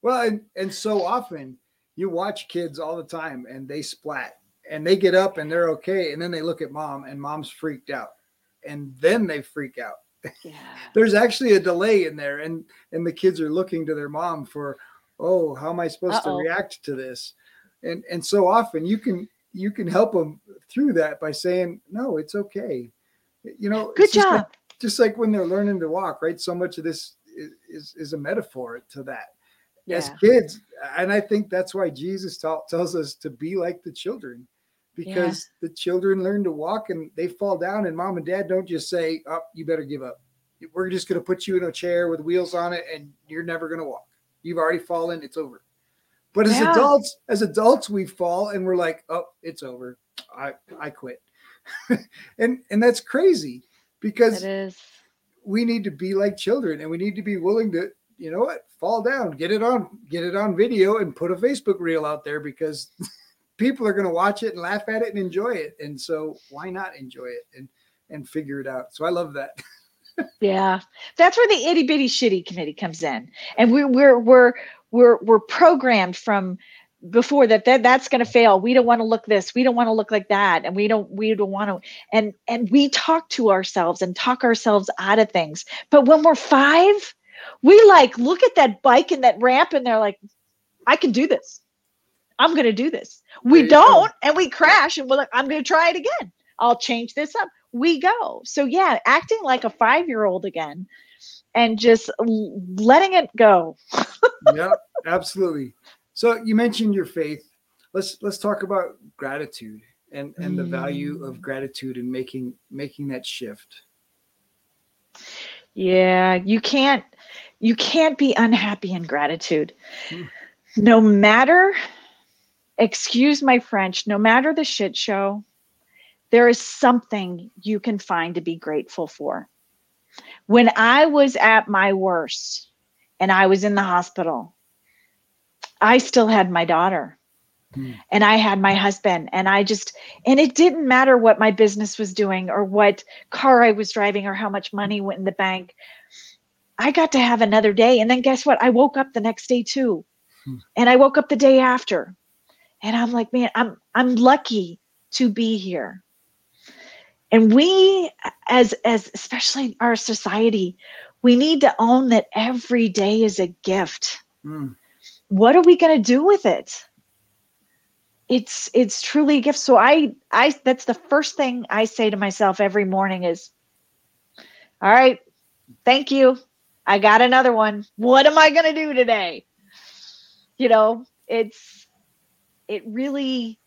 Speaker 2: Well, and and so often you watch kids all the time, and they splat, and they get up and they're okay, and then they look at mom, and mom's freaked out, and then they freak out. Yeah. [laughs] There's actually a delay in there, and and the kids are looking to their mom for, oh, how am I supposed Uh-oh. to react to this? And and so often you can you can help them through that by saying, no, it's okay. You know,
Speaker 1: good job.
Speaker 2: Just like, just like when they're learning to walk, right? So much of this is, is, is a metaphor to that. Yeah. As kids, and I think that's why Jesus tells us to be like the children, because yeah. the children learn to walk and they fall down, and mom and dad don't just say, "Oh, you better give up. We're just going to put you in a chair with wheels on it, and you're never going to walk. You've already fallen. It's over." But as yeah. adults, as adults, we fall and we're like, oh, it's over. I I quit. [laughs] and and that's crazy because we need to be like children and we need to be willing to, you know what, fall down, get it on, get it on video and put a Facebook reel out there because [laughs] people are going to watch it and laugh at it and enjoy it. And so why not enjoy it and and figure it out? So I love that. [laughs]
Speaker 1: yeah. That's where the itty bitty shitty committee comes in. And we, we're we're we're we're programmed from before that, that that's going to fail. We don't want to look this. We don't want to look like that. And we don't we don't want to and and we talk to ourselves and talk ourselves out of things. But when we're five we like look at that bike and that ramp and they're like i can do this. I'm going to do this. We don't and we crash and we're like i'm going to try it again. I'll change this up. We go. So yeah acting like a five year old again and just letting it go. [laughs]
Speaker 2: yeah, absolutely. So you mentioned your faith. Let's let's talk about gratitude and and the value of mm. gratitude and making making that shift.
Speaker 1: Yeah, you can't you can't be unhappy in gratitude. Hmm. No matter excuse my French, no matter the shit show, there is something you can find to be grateful for. When I was at my worst and I was in the hospital, I still had my daughter. Hmm. And I had my husband, and I just, and it didn't matter what my business was doing or what car I was driving or how much money went in the bank. I got to have another day. And then guess what? I woke up the next day too. Hmm. And I woke up the day after. And I'm like, man, I'm I'm lucky to be here and we as as especially in our society we need to own that every day is a gift. Mm. what are we going to do with it? It's it's truly a gift. So i i that's the first thing i say to myself every morning is all right thank you. I got another one. What am i going to do today? You know it's it really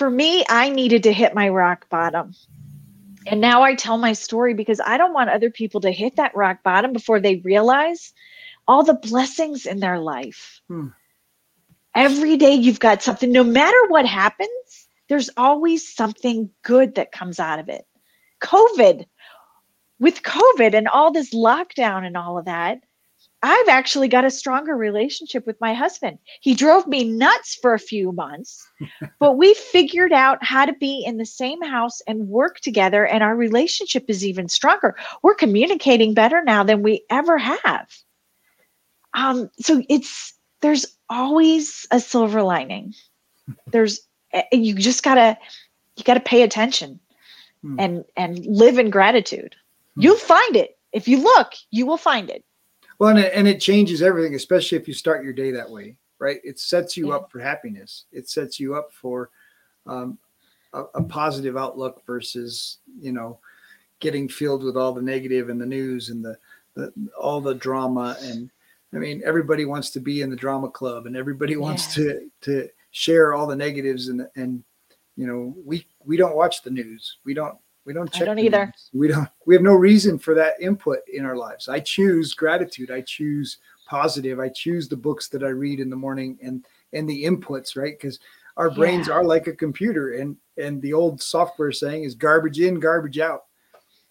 Speaker 1: for me, I needed to hit my rock bottom. And now I tell my story because I don't want other people to hit that rock bottom before they realize all the blessings in their life. Hmm. Every day you've got something, no matter what happens, there's always something good that comes out of it. COVID, with COVID and all this lockdown and all of that, I've actually got a stronger relationship with my husband. He drove me nuts for a few months, but we figured out how to be in the same house and work together, and our relationship is even stronger. We're communicating better now than we ever have. Um, so it's there's always a silver lining. There's eh, you just gotta you gotta pay attention
Speaker 2: Hmm.
Speaker 1: and and live in gratitude.
Speaker 2: Hmm.
Speaker 1: You'll find it if you look. You will find it.
Speaker 2: Well, and it, and it changes everything, especially if you start your day that way, right? It sets you
Speaker 1: Yeah.
Speaker 2: up for happiness. It sets you up for um, a, a positive outlook versus, you know, getting filled with all the negative and the news and the, the all the drama. And I mean, everybody wants to be in the drama club, and everybody [laughs] wants to to share all the negatives and and you know we we don't watch the news. We don't we don't
Speaker 1: I
Speaker 2: check.
Speaker 1: don't either.
Speaker 2: We don't. We have no reason for that input in our lives. I choose gratitude. I choose positive. I choose the books that I read in the morning and and the inputs, right? Because our brains
Speaker 1: Yeah.
Speaker 2: are like a computer, and and the old software saying is garbage in, garbage out,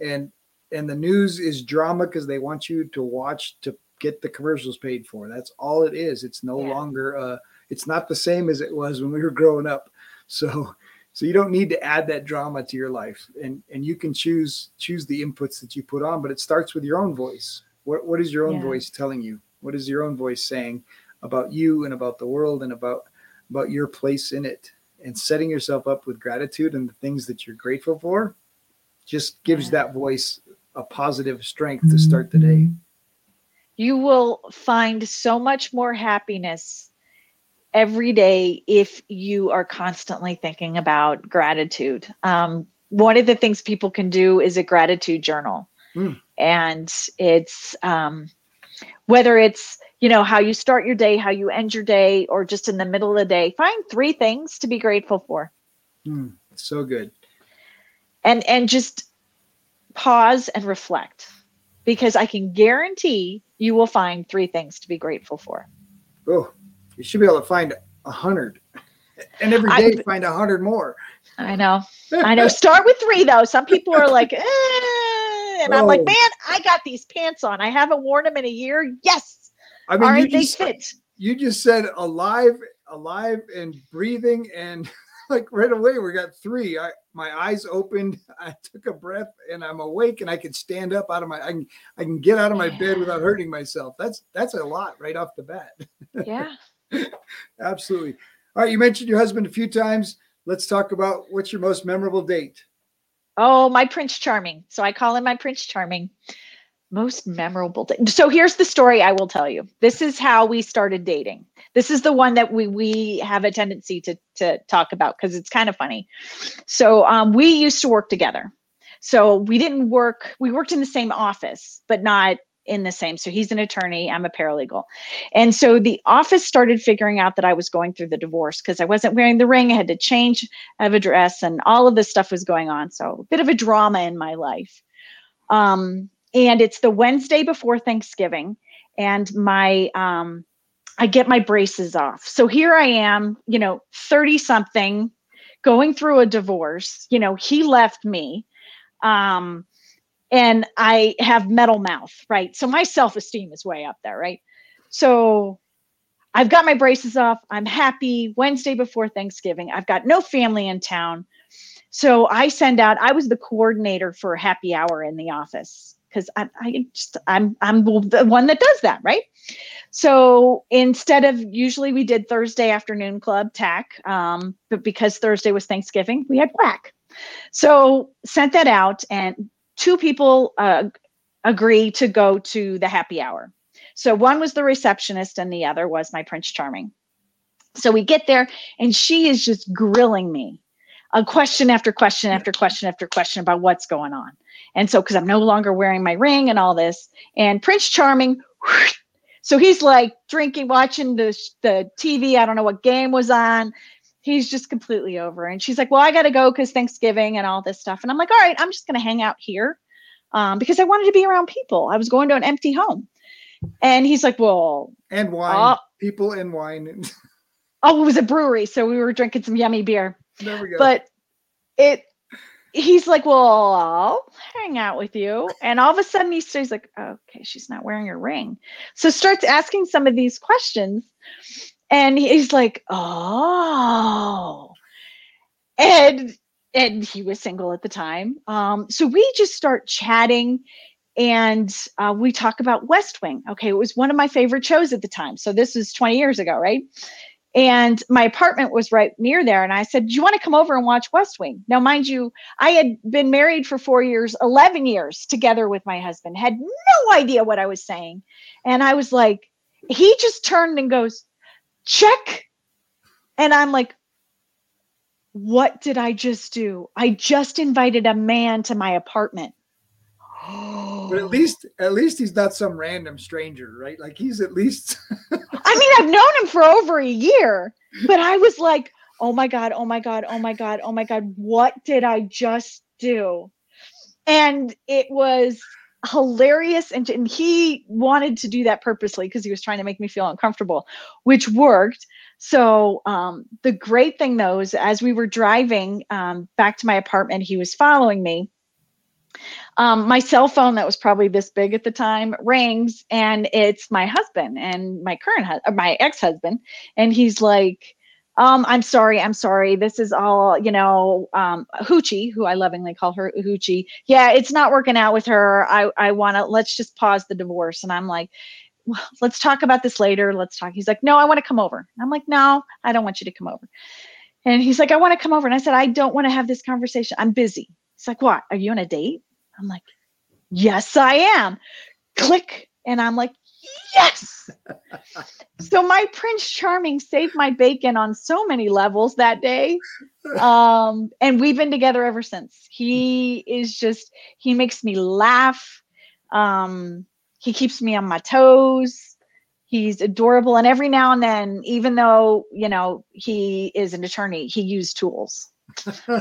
Speaker 2: and and the news is drama because they want you to watch to get the commercials paid for. That's all it is. It's no
Speaker 1: Yeah.
Speaker 2: longer. Uh, it's not the same as it was when we were growing up. So so you don't need to add that drama to your life and and you can choose choose the inputs that you put on but it starts with your own voice. What what is your own
Speaker 1: Yeah.
Speaker 2: voice telling you? What is your own voice saying about you and about the world and about about your place in it? And setting yourself up with gratitude and the things that you're grateful for just gives
Speaker 1: Yeah.
Speaker 2: that voice a positive strength to mm-hmm. start the day.
Speaker 1: You will find so much more happiness every day if you are constantly thinking about gratitude. Um, one of the things people can do is a gratitude journal.
Speaker 2: Hmm.
Speaker 1: And it's um, whether it's you know how you start your day, how you end your day, or just in the middle of the day, find three things to be grateful for.
Speaker 2: Hmm, so good
Speaker 1: and and just pause and reflect because i can guarantee you will find three things to be grateful for
Speaker 2: oh you should be able to find a hundred. And every day I- find a hundred more.
Speaker 1: I know. I know. Start with three though. Some people are like [laughs] eh, and i'm like man i got these pants on. I haven't worn them in a year. Yes.
Speaker 2: I mean you
Speaker 1: right they
Speaker 2: just,
Speaker 1: fit?
Speaker 2: you just said alive, alive and breathing, and [laughs] like right away we got three. I my eyes opened, [laughs] I took a breath, and I'm awake, and I can stand up out of my I can I can get out of my bed without hurting myself. That's that's a lot right off the bat.
Speaker 1: yeah [laughs]
Speaker 2: Absolutely. All right, you mentioned your husband a few times. Let's talk about what's your most memorable date.
Speaker 1: oh my prince charming so i call him my prince charming most memorable day. so here's the story i will tell you this is how we started dating this is the one that we we have a tendency to to talk about because it's kind of funny so um, we used to work together so we didn't work we worked in the same office but not in the same so he's an attorney i'm a paralegal. And so the office started figuring out that i was going through the divorce because i wasn't wearing the ring i had to change of address and all of this stuff was going on so a bit of a drama in my life. Um, and it's the wednesday before thanksgiving and my um, i get my braces off. So here i am you know 30 something going through a divorce you know he left me um, and i have metal mouth right? So my self-esteem is way up there right? So i've got my braces off. I'm happy wednesday before thanksgiving. I've got no family in town. So i send out i was the coordinator for happy hour in the office because I, I just i'm i'm the one that does that right? So instead of usually we did thursday afternoon club tack um, but because thursday was thanksgiving we had whack. So sent that out and two people uh, agree to go to the happy hour. So one was the receptionist and the other was my prince charming. So we get there and she is just grilling me a question after question after question after question about what's going on. And so because i'm no longer wearing my ring and all this and prince charming so he's like drinking watching the the tv i don't know what game was on he's just completely over and she's like well i gotta go because thanksgiving and all this stuff and i'm like all right i'm just gonna hang out here um, because i wanted to be around people i was going to an empty home and he's like well
Speaker 2: And wine,
Speaker 1: Oh.
Speaker 2: people and wine. [laughs]
Speaker 1: oh it was a brewery so we were drinking some yummy beer
Speaker 2: There we go.
Speaker 1: But it he's like, Well, I'll hang out with you. And all of a sudden he stays like, Okay, she's not wearing her ring. So starts asking some of these questions. And he's like, Oh. And and he was single at the time. Um, so we just start chatting and uh, we talk about West Wing. Okay, it was one of my favorite shows at the time. So this was 20 years ago, right? And my apartment was right near there. And I said, Do you want to come over and watch West Wing? Now, mind you, I had been married for four years, 11 years together with my husband, had no idea what I was saying. And I was like, He just turned and goes, Check. And I'm like, what did I just do? I just invited a man to my apartment.
Speaker 2: but at least at least he's not some random stranger, right? Like he's at least [laughs]
Speaker 1: I mean, I've known him for over a year, but I was like, oh my God, oh my God, oh my God, oh my God, what did I just do? And it was hilarious. And, and he wanted to do that purposely because he was trying to make me feel uncomfortable, which worked. So um, the great thing though is as we were driving um, back to my apartment, he was following me. Um, my cell phone that was probably this big at the time rings and it's my husband and my current hu- my ex-husband and he's like um, I'm sorry, I'm sorry. This is all, you know, um, Hoochie, who I lovingly call her Hoochie. Yeah, it's not working out with her. I, I want to, let's just pause the divorce. And I'm like, well, let's talk about this later. Let's talk. He's like, no, I want to come over. I'm like, no, I don't want you to come over. And he's like, I want to come over. And I said, I don't want to have this conversation. I'm busy. He's like, what? Are you on a date? I'm like, yes, I am. Click. And I'm like, yes. so my Prince Charming saved my bacon on so many levels that day. Um, and we've been together ever since. He is just, he makes me laugh. Um, he keeps me on my toes. He's adorable. And every now and then, even though, you know, he is an attorney, he used tools.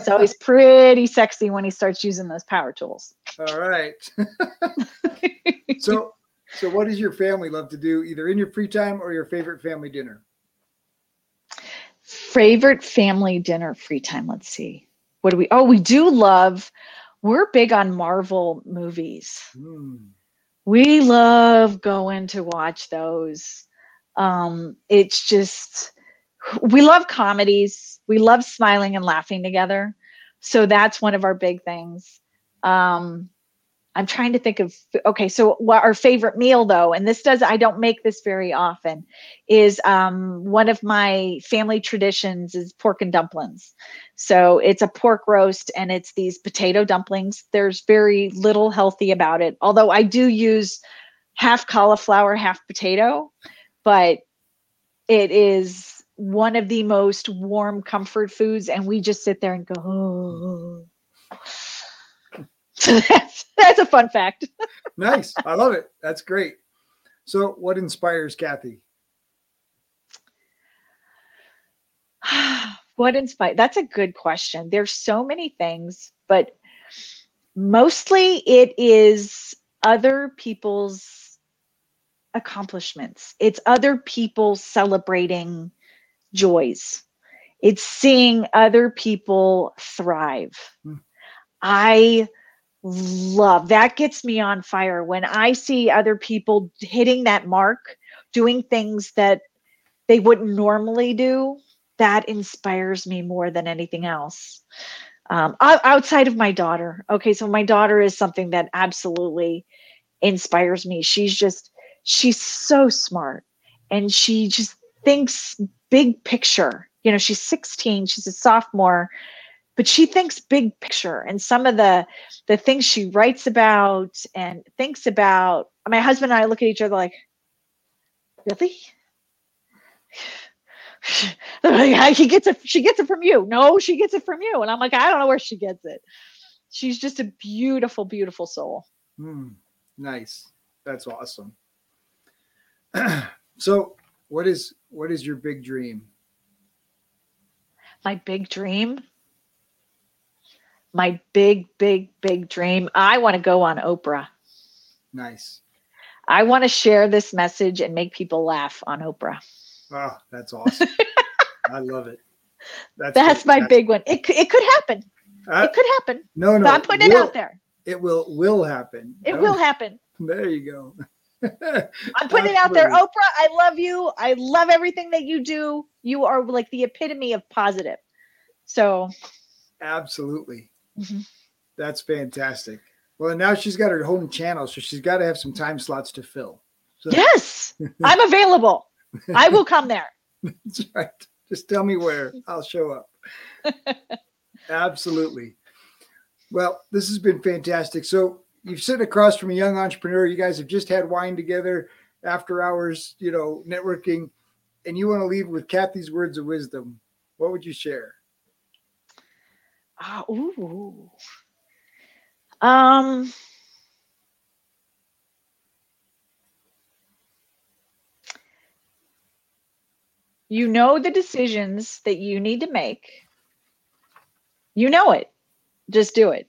Speaker 1: so he's [laughs] pretty sexy when he starts using those power tools.
Speaker 2: All right. [laughs] so so what does your family love to do either in your free time or your favorite family dinner?
Speaker 1: Favorite family dinner free time. Let's see. What do we Oh, we do love we're big on Marvel movies.
Speaker 2: Mm.
Speaker 1: We love going to watch those. Um it's just we love comedies. We love smiling and laughing together. So that's one of our big things. Um, I'm trying to think of okay, so what our favorite meal though, and this does I don't make this very often, is um, one of my family traditions is pork and dumplings. So it's a pork roast and it's these potato dumplings. There's very little healthy about it, although I do use half cauliflower, half potato, but it is one of the most warm comfort foods and we just sit there and go oh. So [laughs] that's that's a fun fact. [laughs]
Speaker 2: Nice. I love it. That's great. So what inspires Cathy? [sighs]
Speaker 1: What inspires that's a good question. There's so many things but mostly it is other people's accomplishments. It's other people celebrating joys. It's seeing other people thrive. Hmm. I love that gets me on fire when I see other people hitting that mark, doing things that they wouldn't normally do. That inspires me more than anything else. Um, outside of my daughter. Okay, so my daughter is something that absolutely inspires me. She's just, she's so smart and she just thinks big picture. You know, she's 16, she's a sophomore, but she thinks big picture and some of the the things she writes about and thinks about. My husband and I look at each other like, really? [sighs] he gets it, she gets it from you. No, she gets it from you. And I'm like, I don't know where she gets it. She's just a beautiful, beautiful soul.
Speaker 2: Mm, nice. That's awesome. [clears throat] so what is what is your big dream?
Speaker 1: My big dream? My big, big, big dream. I want to go on Oprah.
Speaker 2: Nice.
Speaker 1: I want to share this message and make people laugh on Oprah.
Speaker 2: Oh, that's awesome. [laughs] I love it. That's,
Speaker 1: That's my
Speaker 2: fantastic.
Speaker 1: big one. It, it could happen.
Speaker 2: Uh,
Speaker 1: it could happen.
Speaker 2: no, no.
Speaker 1: but I'm putting it out there.
Speaker 2: It will will happen.
Speaker 1: It
Speaker 2: No,
Speaker 1: will happen. [laughs]
Speaker 2: There you go.
Speaker 1: I'm putting it out there. Oprah, I love you. I love everything that you do. You are like the epitome of positive. So
Speaker 2: Absolutely.
Speaker 1: Mhm.
Speaker 2: That's fantastic. Well, now she's got her home channel, so she's got to have some time slots to fill. So
Speaker 1: yes, [laughs] I'm available. I will come there.
Speaker 2: that's right. Just tell me where. I'll show up. [laughs] Absolutely. Well, this has been fantastic. So you've sitting across from a young entrepreneur. You guys have just had wine together, after hours, you know, networking, and you want to leave with Cathy's words of wisdom. What would you share?
Speaker 1: Ah, ooh. Um. You know the decisions that you need to make. You know it. Just do it.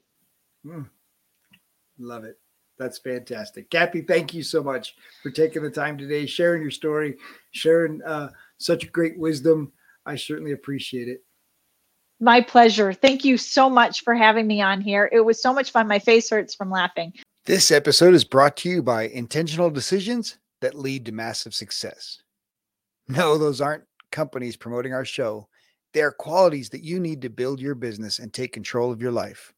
Speaker 2: Love it. That's fantastic. Cathy, thank you so much for taking the time today, sharing your story, sharing uh, such great wisdom. I certainly appreciate it.
Speaker 1: My pleasure. Thank you so much for having me on here. It was so much fun. My face hurts from laughing.
Speaker 2: This episode is brought to you by intentional decisions that lead to massive success. No, those aren't companies promoting our show. They are qualities that you need to build your business and take control of your life.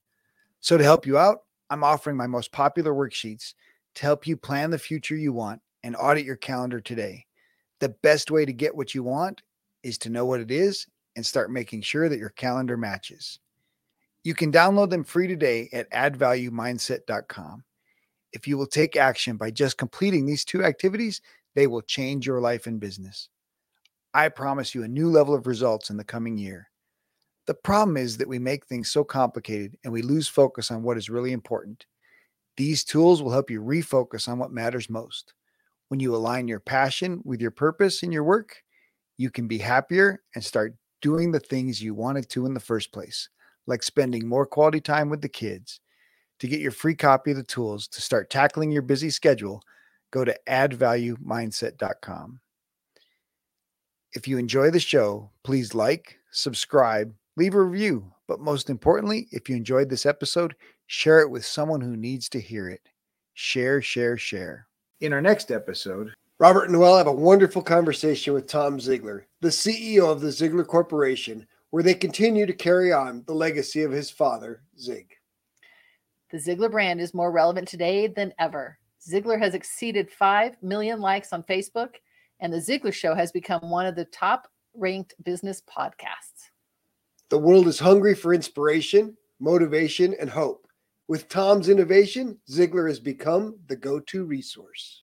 Speaker 2: So, to help you out, I'm offering my most popular worksheets to help you plan the future you want and audit your calendar today. The best way to get what you want is to know what it is and start making sure that your calendar matches. You can download them free today at addvaluemindset.com. If you will take action by just completing these two activities, they will change your life and business. I promise you a new level of results in the coming year. The problem is that we make things so complicated and we lose focus on what is really important. These tools will help you refocus on what matters most. When you align your passion with your purpose in your work, you can be happier and start doing the things you wanted to in the first place, like spending more quality time with the kids. To get your free copy of the tools to start tackling your busy schedule, go to addvaluemindset.com. If you enjoy the show, please like, subscribe, leave a review, but most importantly, if you enjoyed this episode, share it with someone who needs to hear it. Share, share, share. In our next episode, Robert and Noel have a wonderful conversation with Tom Ziglar, the CEO of the Ziglar Corporation, where they continue to carry on the legacy of his father, Zig.
Speaker 3: The Ziglar brand is more relevant today than ever. Ziglar has exceeded 5 million likes on Facebook, and The Ziglar Show has become one of the top ranked business podcasts.
Speaker 2: The world is hungry for inspiration, motivation, and hope. With Tom's innovation, Ziglar has become the go to resource.